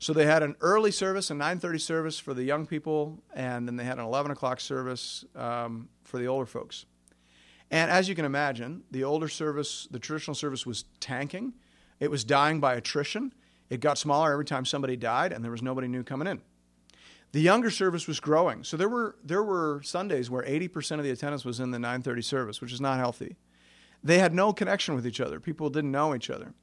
So they had an early service, a 9:30 service for the young people, and then they had an 11 o'clock service um, for the older folks. And as you can imagine, the older service, the traditional service, was tanking. It was dying by attrition. It got smaller every time somebody died, and there was nobody new coming in. The younger service was growing. So there were, there were Sundays where 80% of the attendance was in the 930 service, which is not healthy. They had no connection with each other. People didn't know each other.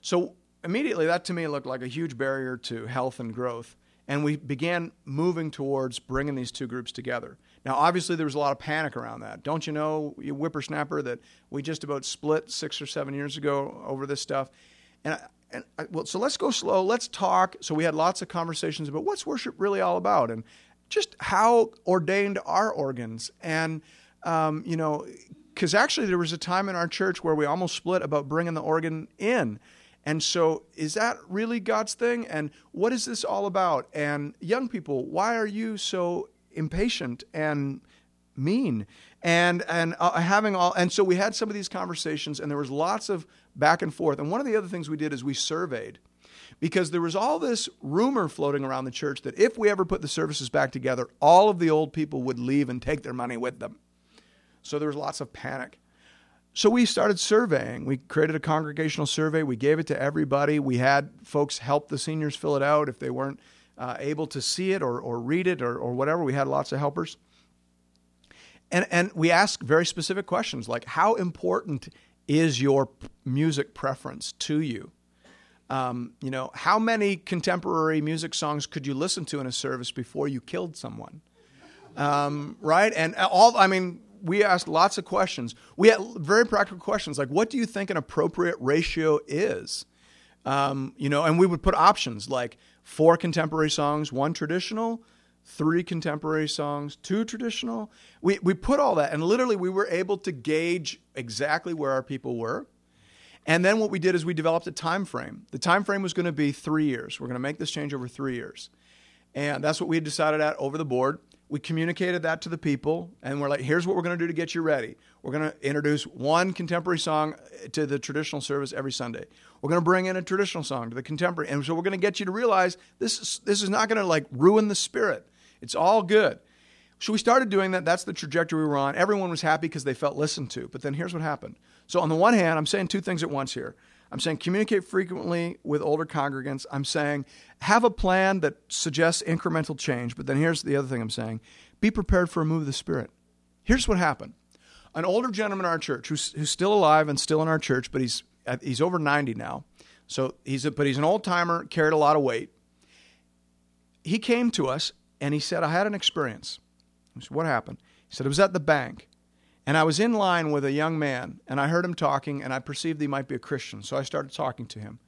So immediately, that to me looked like a huge barrier to health and growth. And we began moving towards bringing these two groups together. Now, obviously, there was a lot of panic around that. Don't you know, you whippersnapper, that we just about split six or seven years ago over this stuff? And and I, well, so let's go slow. Let's talk. So we had lots of conversations about what's worship really all about, and just how ordained are organs, and um, you know, because actually there was a time in our church where we almost split about bringing the organ in. And so, is that really God's thing? And what is this all about? And young people, why are you so impatient and mean? And and uh, having all, and so we had some of these conversations, and there was lots of back and forth. And one of the other things we did is we surveyed because there was all this rumor floating around the church that if we ever put the services back together, all of the old people would leave and take their money with them. So there was lots of panic. So we started surveying. We created a congregational survey. We gave it to everybody. We had folks help the seniors fill it out if they weren't uh, able to see it or, or read it or, or whatever. We had lots of helpers. And, and we asked very specific questions like how important is your music preference to you? Um, you know, how many contemporary music songs could you listen to in a service before you killed someone? Um, right? And all, I mean, we asked lots of questions. We had very practical questions like, what do you think an appropriate ratio is? Um, you know, and we would put options like four contemporary songs, one traditional, three contemporary songs, two traditional. We, we put all that, and literally we were able to gauge exactly where our people were. And then what we did is we developed a time frame. The time frame was going to be three years. We're going to make this change over three years. And that's what we had decided at over the board. We communicated that to the people, and we're like, here's what we're going to do to get you ready. We're going to introduce one contemporary song eh, to the traditional service every Sunday. We're going to bring in a traditional song to the contemporary. And so we're going to get you to realize this is, this is not going to like ruin the spirit. It's all good. So we started doing that. That's the trajectory we were on. Everyone was happy because they felt listened to. But then here's what happened. So, on the one hand, I'm saying two things at once here. I'm saying communicate frequently with older congregants. I'm saying have a plan that suggests incremental change. But then here's the other thing I'm saying be prepared for a move of the Spirit. Here's what happened an older gentleman in our church who's, who's still alive and still in our church, but he's, he's over 90 now. So he's a, but he's an old timer, carried a lot of weight. He came to us and he said, I had an experience. Said, What happened? He said, I was at the bank and I was in line with a young man and I heard him talking and I perceived he might be a Christian. So I started talking to him.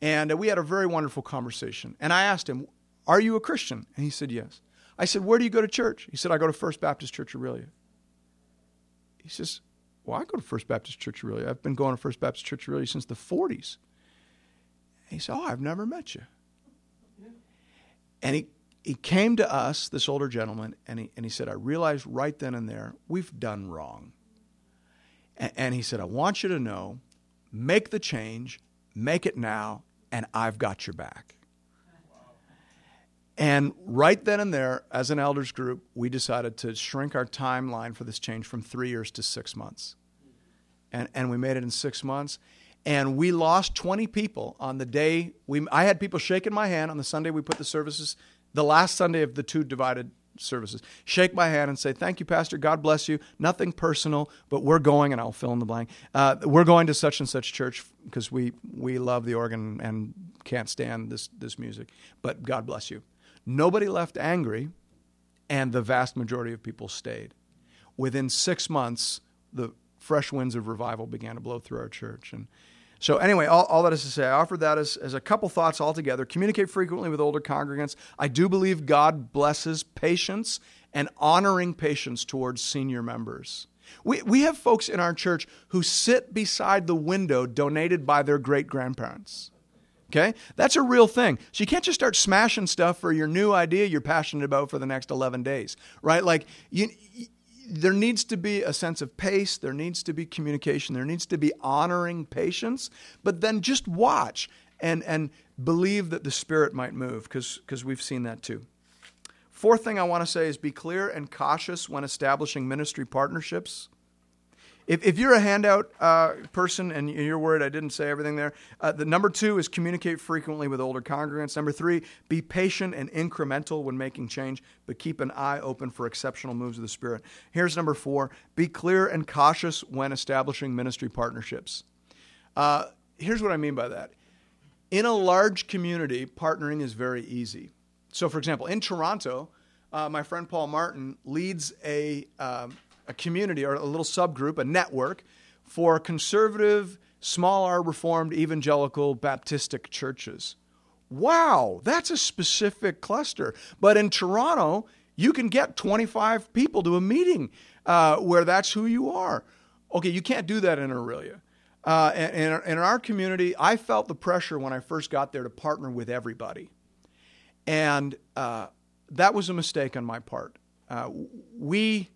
And we had a very wonderful conversation. And I asked him, Are you a Christian? And he said, Yes. I said, Where do you go to church? He said, I go to First Baptist Church Orillia. He says, Well, I go to First Baptist Church Orillia. I've been going to First Baptist Church Orillia since the 40s. And he said, Oh, I've never met you. And he he came to us, this older gentleman, and he, and he said, I realized right then and there, we've done wrong. And, and he said, I want you to know, make the change, make it now, and I've got your back. And right then and there, as an elders group, we decided to shrink our timeline for this change from three years to six months. And, and we made it in six months. And we lost 20 people on the day we, I had people shaking my hand on the Sunday we put the services the last Sunday of the two divided services. Shake my hand and say, Thank you, Pastor. God bless you. Nothing personal, but we're going, and I'll fill in the blank. Uh, we're going to such and such church because we, we love the organ and can't stand this, this music. But God bless you. Nobody left angry, and the vast majority of people stayed. Within six months, the fresh winds of revival began to blow through our church. And so, anyway, all, all, that is to say, I offered that as, as a couple thoughts altogether. Communicate frequently with older congregants. I do believe God blesses patience and honoring patience towards senior members. We, we have folks in our church who sit beside the window donated by their great grandparents. Okay? That's a real thing. So you can't just start smashing stuff for your new idea you're passionate about for the next 11 days, right? Like you there needs to be a sense of pace, there needs to be communication, there needs to be honoring patience, but then just watch and and believe that the spirit might move because we've seen that too. Fourth thing I want to say is be clear and cautious when establishing ministry partnerships. If, if you're a handout uh, person and you're worried I didn't say everything there, uh, the number two is communicate frequently with older congregants. Number three, be patient and incremental when making change, but keep an eye open for exceptional moves of the Spirit. Here's number four be clear and cautious when establishing ministry partnerships. Uh, here's what I mean by that. In a large community, partnering is very easy. So, for example, in Toronto, uh, my friend Paul Martin leads a um, a community or a little subgroup, a network for conservative, small R Reformed evangelical Baptistic churches. Wow, that's a specific cluster. But in Toronto, you can get 25 people to a meeting uh, where that's who you are. Okay, you can't do that in Orillia. Uh, in, in our community, I felt the pressure when I first got there to partner with everybody. And uh, that was a mistake on my part. Uh, we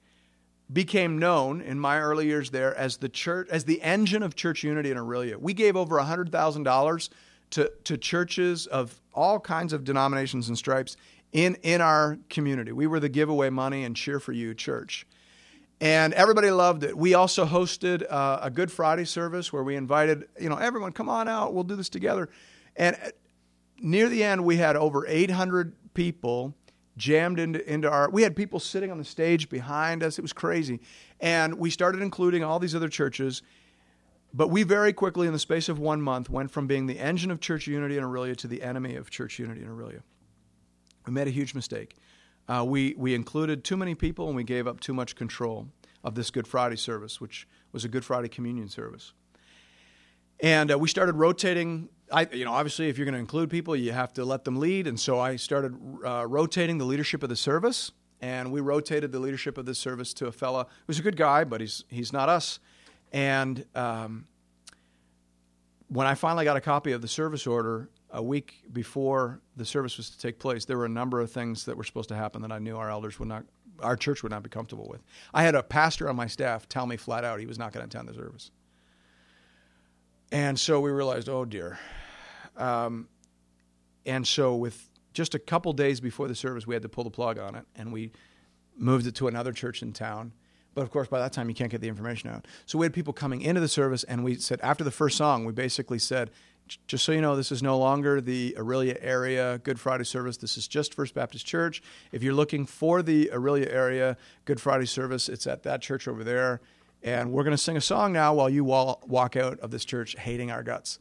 became known in my early years there as the church as the engine of church unity in Orillia. We gave over $100,000 to to churches of all kinds of denominations and stripes in in our community. We were the giveaway money and cheer for you church. And everybody loved it. We also hosted uh, a Good Friday service where we invited, you know, everyone come on out, we'll do this together. And near the end we had over 800 people jammed into, into our we had people sitting on the stage behind us. It was crazy. And we started including all these other churches but we very quickly in the space of one month went from being the engine of church unity in Orillia to the enemy of church unity in Orillia we made a huge mistake. Uh, we, we included too many people and we gave up too much control of this good friday service which was a good friday communion service. And uh, we started rotating I, you know, obviously, if you're going to include people, you have to let them lead. And so I started uh, rotating the leadership of the service, and we rotated the leadership of the service to a fella who's a good guy, but he's he's not us. And um, when I finally got a copy of the service order a week before the service was to take place, there were a number of things that were supposed to happen that I knew our elders would not, our church would not be comfortable with. I had a pastor on my staff tell me flat out he was not going to attend the service. And so we realized, oh dear, um, and so, with just a couple days before the service, we had to pull the plug on it, and we moved it to another church in town. But of course, by that time, you can't get the information out. So we had people coming into the service, and we said after the first song, we basically said, just so you know, this is no longer the Orillia area Good Friday service. This is just First Baptist Church. If you're looking for the Orillia area Good Friday service, it's at that church over there. And we're going to sing a song now while you walk out of this church hating our guts.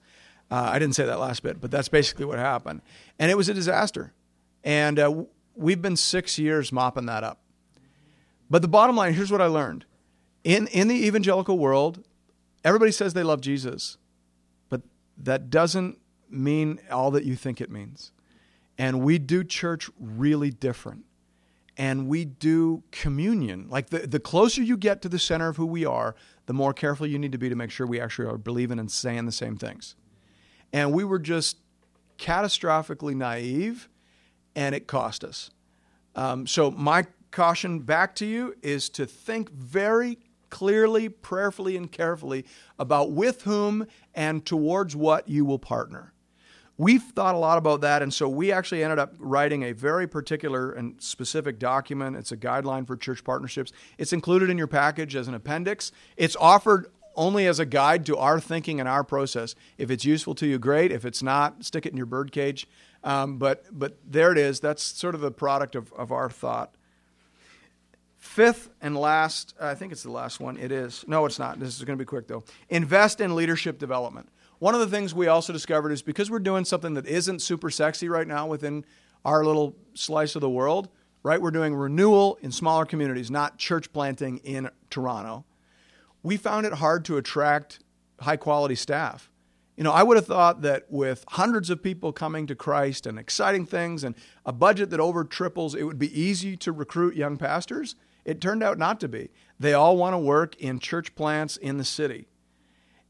Uh, I didn't say that last bit, but that's basically what happened. And it was a disaster. And uh, we've been six years mopping that up. But the bottom line here's what I learned. In, in the evangelical world, everybody says they love Jesus, but that doesn't mean all that you think it means. And we do church really different. And we do communion. Like the, the closer you get to the center of who we are, the more careful you need to be to make sure we actually are believing and saying the same things and we were just catastrophically naive, and it cost us. Um, so my caution back to you is to think very clearly, prayerfully, and carefully about with whom and towards what you will partner. We've thought a lot about that, and so we actually ended up writing a very particular and specific document. It's a guideline for church partnerships. It's included in your package as an appendix. It's offered only as a guide to our thinking and our process. If it's useful to you, great. If it's not, stick it in your bird cage. Um, but but there it is. That's sort of the product of, of our thought. Fifth and last, I think it's the last one. It is. No, it's not. This is going to be quick though. Invest in leadership development. One of the things we also discovered is because we're doing something that isn't super sexy right now within our little slice of the world, right? We're doing renewal in smaller communities, not church planting in Toronto we found it hard to attract high quality staff. You know, I would have thought that with hundreds of people coming to Christ and exciting things and a budget that over triples, it would be easy to recruit young pastors. It turned out not to be. They all want to work in church plants in the city.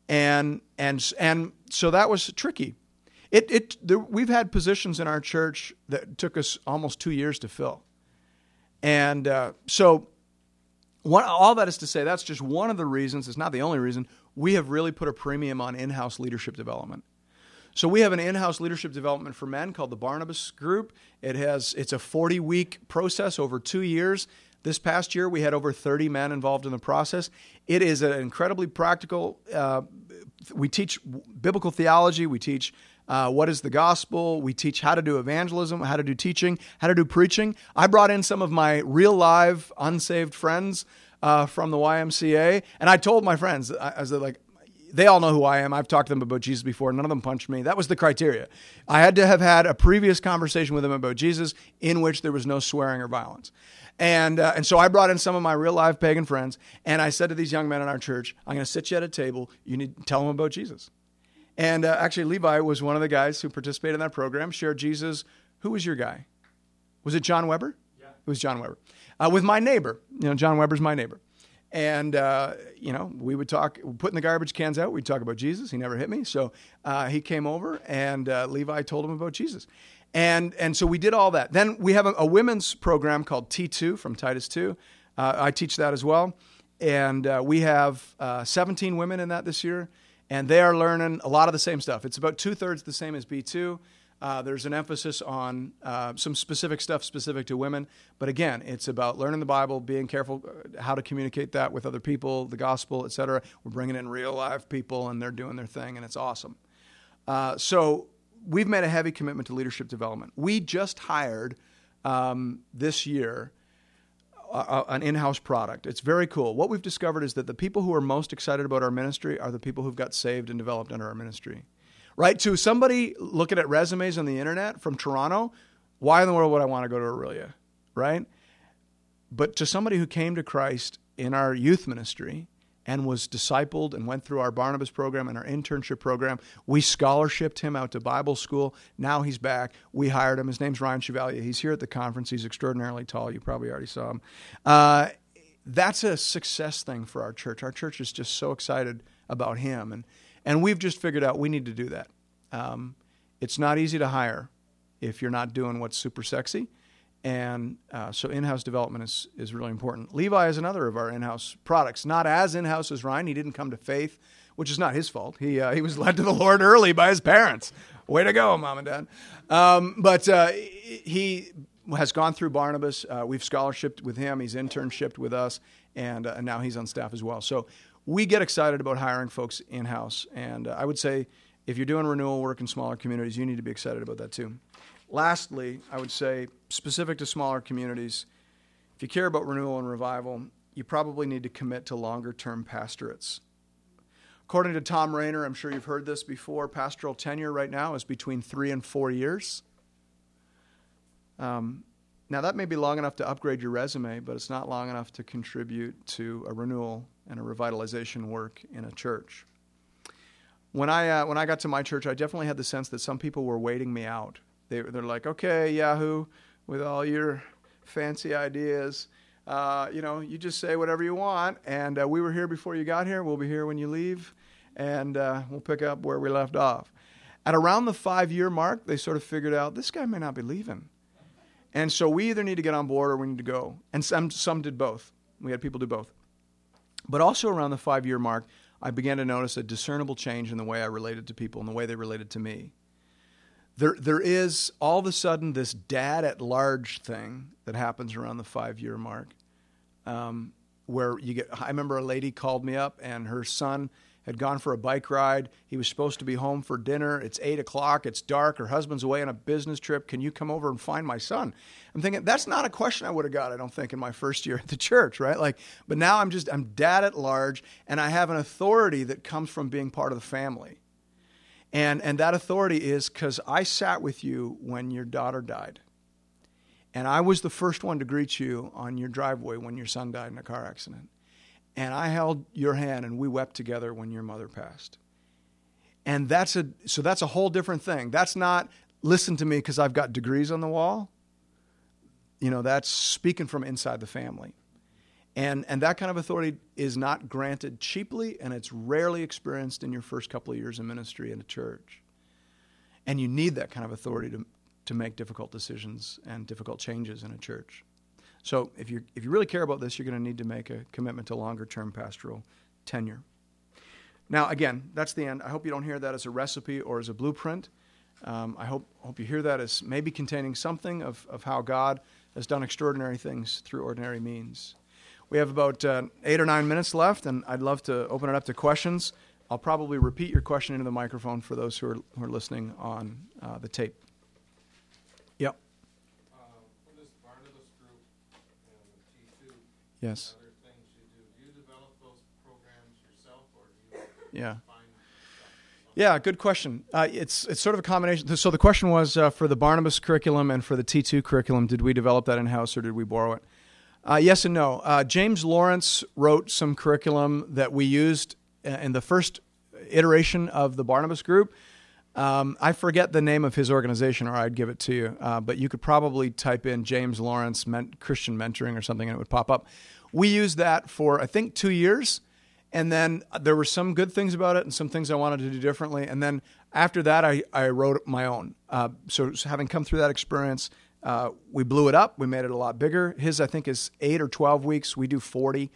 And and and so that was tricky. it, it there, we've had positions in our church that took us almost two years to fill. And uh, so, one, all that is to say, that's just one of the reasons, it's not the only reason, we have really put a premium on in house leadership development. So we have an in-house leadership development for men called the Barnabas Group. It has it's a 40-week process over 2 years. This past year, we had over 30 men involved in the process. It is an incredibly practical. Uh, we teach biblical theology. We teach uh, what is the gospel. We teach how to do evangelism, how to do teaching, how to do preaching. I brought in some of my real live unsaved friends uh, from the YMCA, and I told my friends, I, I was like, they all know who I am. I've talked to them about Jesus before. None of them punched me. That was the criteria. I had to have had a previous conversation with them about Jesus in which there was no swearing or violence. And, uh, and so I brought in some of my real live pagan friends, and I said to these young men in our church, I'm going to sit you at a table. You need to tell them about Jesus. And uh, actually, Levi was one of the guys who participated in that program, shared Jesus. Who was your guy? Was it John Weber? Yeah. It was John Weber. Uh, with my neighbor. You know, John Weber's my neighbor. And, uh, you know, we would talk, putting the garbage cans out, we'd talk about Jesus. He never hit me. So uh, he came over, and uh, Levi told him about Jesus. And, and so we did all that. Then we have a, a women's program called T2 from Titus 2. Uh, I teach that as well. And uh, we have uh, 17 women in that this year, and they are learning a lot of the same stuff. It's about two thirds the same as B2. Uh, there's an emphasis on uh, some specific stuff specific to women, but again, it's about learning the Bible, being careful uh, how to communicate that with other people, the gospel, etc. We're bringing in real live people, and they're doing their thing, and it's awesome. Uh, so we've made a heavy commitment to leadership development. We just hired um, this year an in-house product. It's very cool. What we've discovered is that the people who are most excited about our ministry are the people who've got saved and developed under our ministry right? To somebody looking at resumes on the internet from Toronto, why in the world would I want to go to Orillia, right? But to somebody who came to Christ in our youth ministry and was discipled and went through our Barnabas program and our internship program, we scholarshiped him out to Bible school. Now he's back. We hired him. His name's Ryan Chevalier. He's here at the conference. He's extraordinarily tall. You probably already saw him. Uh, that's a success thing for our church. Our church is just so excited about him. And and we've just figured out we need to do that. Um, it's not easy to hire if you're not doing what's super sexy. And uh, so in house development is, is really important. Levi is another of our in house products, not as in house as Ryan. He didn't come to faith, which is not his fault. He, uh, he was led to the Lord early by his parents. Way to go, mom and dad. Um, but uh, he has gone through Barnabas. Uh, we've scholarshiped with him, he's internshipped with us, and, uh, and now he's on staff as well. So we get excited about hiring folks in house. And uh, I would say if you're doing renewal work in smaller communities, you need to be excited about that too. Lastly, I would say specific to smaller communities, if you care about renewal and revival, you probably need to commit to longer term pastorates. According to Thom Rainer, I'm sure you've heard this before, pastoral tenure right now is between three and four years. Um, now, that may be long enough to upgrade your resume, but it's not long enough to contribute to a renewal and a revitalization work in a church. When I, uh, when I got to my church, I definitely had the sense that some people were waiting me out. They, they're like, okay, Yahoo, with all your fancy ideas, uh, you know, you just say whatever you want. And uh, we were here before you got here. We'll be here when you leave. And uh, we'll pick up where we left off. At around the five year mark, they sort of figured out this guy may not be leaving. And so we either need to get on board or we need to go. And some, some did both. We had people do both. But also around the five year mark, I began to notice a discernible change in the way I related to people and the way they related to me. There, there is all of a sudden this dad at large thing that happens around the five year mark, um, where you get. I remember a lady called me up and her son had gone for a bike ride. He was supposed to be home for dinner. It's eight o'clock. It's dark. Her husband's away on a business trip. Can you come over and find my son? I'm thinking that's not a question I would have got. I don't think in my first year at the church, right? Like, but now I'm just I'm dad at large, and I have an authority that comes from being part of the family, and and that authority is because I sat with you when your daughter died. And I was the first one to greet you on your driveway when your son died in a car accident and I held your hand and we wept together when your mother passed. And that's a so that's a whole different thing. That's not listen to me because I've got degrees on the wall. You know, that's speaking from inside the family. And and that kind of authority is not granted cheaply and it's rarely experienced in your first couple of years in ministry in a church. And you need that kind of authority to, to make difficult decisions and difficult changes in a church. So if you if you really care about this, you're going to need to make a commitment to longer term pastoral tenure. Now, again, that's the end. I hope you don't hear that as a recipe or as a blueprint. Um, I hope hope you hear that as maybe containing something of, of how God has done extraordinary things through ordinary means. We have about uh, eight or nine minutes left, and I'd love to open it up to questions. I'll probably repeat your question into the microphone for those who are, who are listening on uh, the tape. Yep. Uh, for this Barnabas group and the T2, Yes. other things you do, do you develop those programs yourself or do you Yeah. Yeah, good question. Uh, it's it's sort of a combination. So the question was uh, for the Barnabas curriculum and for the T2 curriculum, did we develop that in house or did we borrow it? Uh, yes and no. Uh, James Lawrence wrote some curriculum that we used in the first iteration of the Barnabas group. Um, I forget the name of his organization, or I'd give it to you. Uh, but you could probably type in James Lawrence men- Christian Mentoring or something, and it would pop up. We used that for I think two years, and then there were some good things about it and some things I wanted to do differently. And then after that, I, I wrote my own. Uh, so having come through that experience, uh, we blew it up. We made it a lot bigger. His, I think, is eight or 12 weeks. We do 40.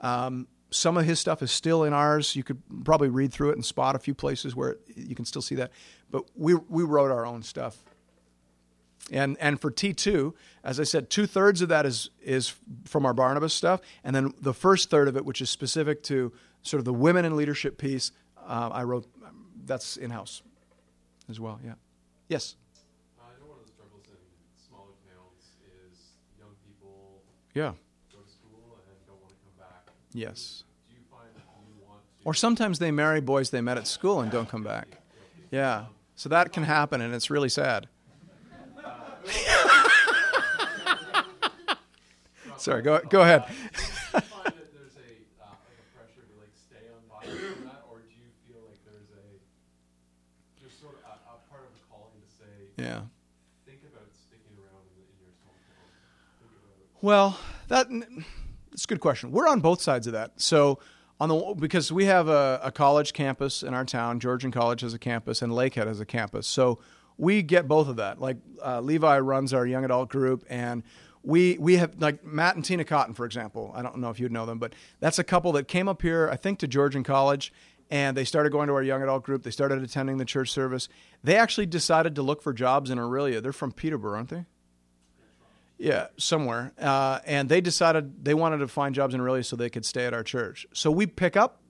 Um, some of his stuff is still in ours. You could probably read through it and spot a few places where you can still see that. But we, we wrote our own stuff. And and for T two, as I said, two thirds of that is is from our Barnabas stuff, and then the first third of it, which is specific to sort of the women in leadership piece, uh, I wrote. That's in house, as well. Yeah. Yes. Uh, I know one of the struggles in smaller towns is young people Yeah. go to school and don't want to come back. Yes. Do you find that you want to? Or sometimes they marry boys they met at school and don't come back. Yeah. So that can happen, and it's really sad. Sorry. Go go ahead. Do you find that there's a, uh, like a pressure to like stay on body or do you feel like there's a there's sort of a, a part of a calling to say Yeah. Well, that that's a good question. We're on both sides of that. So on the because we have a, a college campus in our town, Georgian College has a campus, and Lakehead has a campus. So we get both of that. Like uh, Levi runs our young adult group, and we we have like Matt and Tina Cotton, for example. I don't know if you'd know them, but that's a couple that came up here, I think, to Georgian College. And they started going to our young adult group. They started attending the church service. They actually decided to look for jobs in Orillia. They're from Peterborough, aren't they? Yeah, somewhere. Uh, and they decided they wanted to find jobs in Orillia so they could stay at our church. So we pick up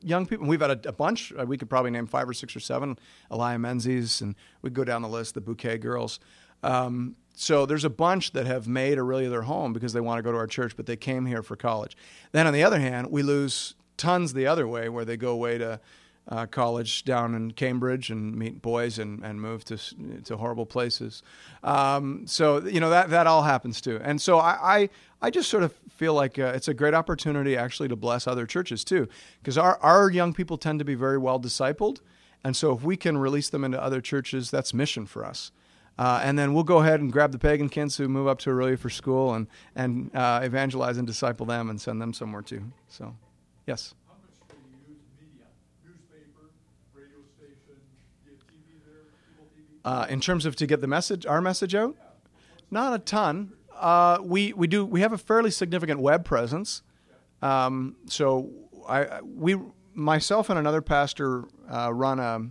young people. We've had a, a bunch. Uh, we could probably name five or six or seven. Elia Menzies, and we go down the list. The Bouquet Girls. Um, so there's a bunch that have made Orillia their home because they want to go to our church, but they came here for college. Then on the other hand, we lose tons the other way where they go away to uh, college down in Cambridge and meet boys and, and move to to horrible places. Um, so you know that that all happens too. And so I I, I just sort of feel like uh, it's a great opportunity actually to bless other churches too, because our our young people tend to be very well discipled, and so if we can release them into other churches, that's mission for us. Uh, and then we'll go ahead and grab the pagan kids who move up to Orillia for school and and uh, evangelize and disciple them and send them somewhere too. So, yes. Uh, in terms of to get the message, our message out, not a ton. Uh, we we do we have a fairly significant web presence. Um, so I we myself and another pastor uh, run a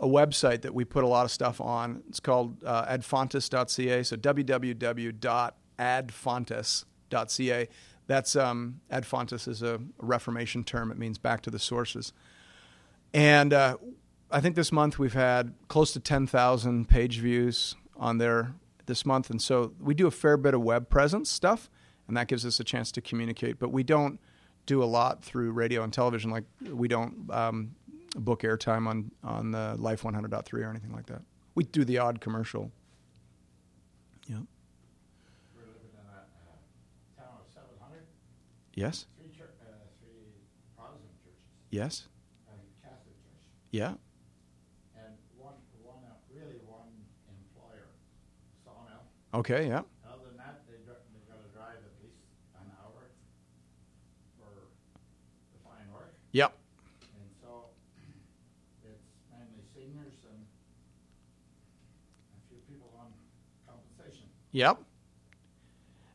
a website that we put a lot of stuff on. It's called uh, adfontes.ca. So www.adfontes.ca. That's um, adfontes is a Reformation term. It means back to the sources. And uh, I think this month we've had close to 10,000 page views on there this month. And so we do a fair bit of web presence stuff, and that gives us a chance to communicate. But we don't do a lot through radio and television. Like we don't um, book airtime on, on the Life 100.3 or anything like that. We do the odd commercial. Yeah. We're living in Okay, yeah. Other than that, they they've got to drive at least an hour for the fine work. Yep. And so it's mainly seniors and a few people on compensation. Yep.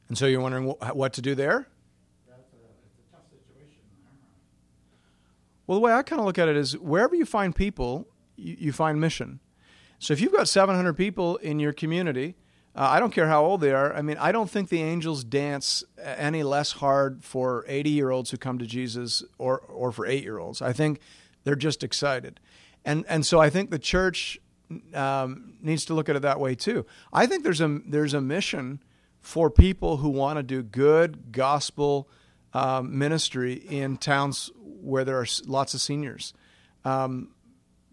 And so you're wondering wh- what to do there? That's a, tough situation. Well, the way I kind of look at it is wherever you find people, you, you find mission. So if you've got 700 people in your community, uh, I don't care how old they are. I mean, I don't think the angels dance any less hard for 80 year olds who come to Jesus or, or for eight year olds. I think they're just excited. And, and so I think the church um, needs to look at it that way too. I think there's a, there's a mission for people who want to do good gospel um, ministry in towns where there are lots of seniors. Um,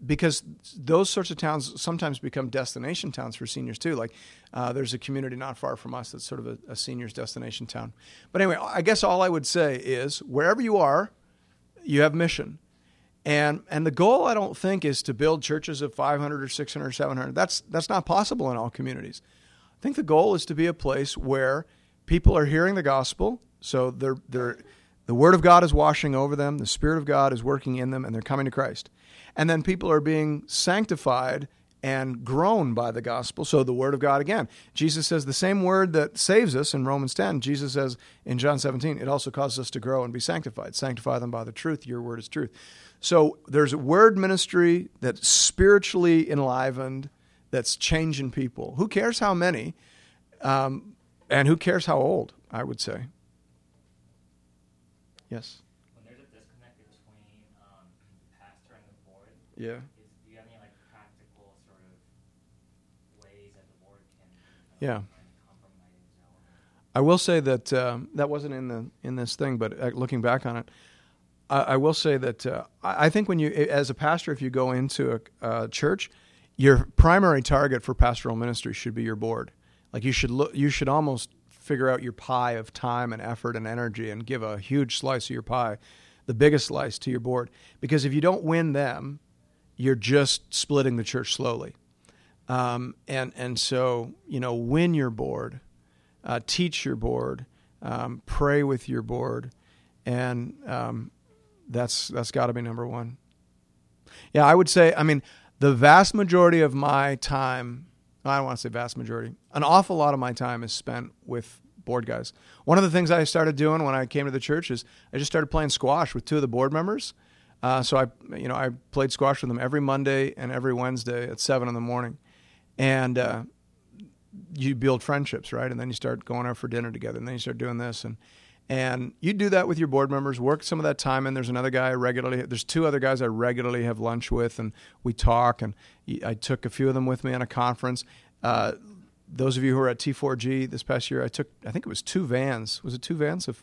because those sorts of towns sometimes become destination towns for seniors too. Like uh, there's a community not far from us that's sort of a, a seniors destination town. But anyway, I guess all I would say is wherever you are, you have mission. And and the goal I don't think is to build churches of 500 or 600 or 700. That's that's not possible in all communities. I think the goal is to be a place where people are hearing the gospel, so they're they're the word of God is washing over them, the spirit of God is working in them and they're coming to Christ. And then people are being sanctified and grown by the gospel. So the word of God again. Jesus says the same word that saves us in Romans 10. Jesus says in John 17, it also causes us to grow and be sanctified. Sanctify them by the truth. Your word is truth. So there's a word ministry that's spiritually enlivened, that's changing people. Who cares how many? Um, and who cares how old, I would say. Yes. when there's a disconnect between um, the pastor and the board, Yeah. is, do you have any like practical sort of ways that the board can Yeah. kind of compromise? Or, I will say that um, that wasn't in the in this thing, but uh, looking back on it, I, I will say that uh, I, I think when you, as a pastor, if you go into a, a church, your primary target for pastoral ministry should be your board. Like you should look, you should almost figure out your pie of time and effort and energy, and give a huge slice of your pie, the biggest slice, to your board. Because if you don't win them, you're just splitting the church slowly. Um, and and so you know, win your board uh, teach your board, um, pray with your board, and um, that's that's got to be number one. Yeah, I would say. I mean, the vast majority of my time. I don't want to say vast majority. An awful lot of my time is spent with board guys. One of the things I started doing when I came to the church is I just started playing squash with two of the board members. Uh, so I, you know, I played squash with them every Monday and every Wednesday at seven in the morning, and uh, you build friendships, right? And then you start going out for dinner together, and then you start doing this, and and you do that with your board members. Work some of that time in. There's another guy I regularly. There's two other guys I regularly have lunch with, and we talk. And I took a few of them with me on a conference. Uh, those of you who were at T4G this past year, I took. I think it was two vans. Was it two vans of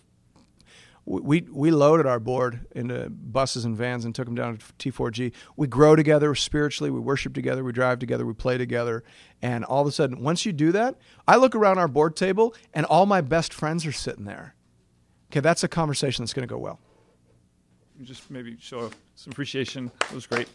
we we loaded our board into buses and vans and took them down to T4G. We grow together spiritually. We worship together. We drive together. We play together. And all of a sudden, once you do that, I look around our board table and all my best friends are sitting there. Okay, that's a conversation that's going to go well. just maybe show some appreciation. It was great.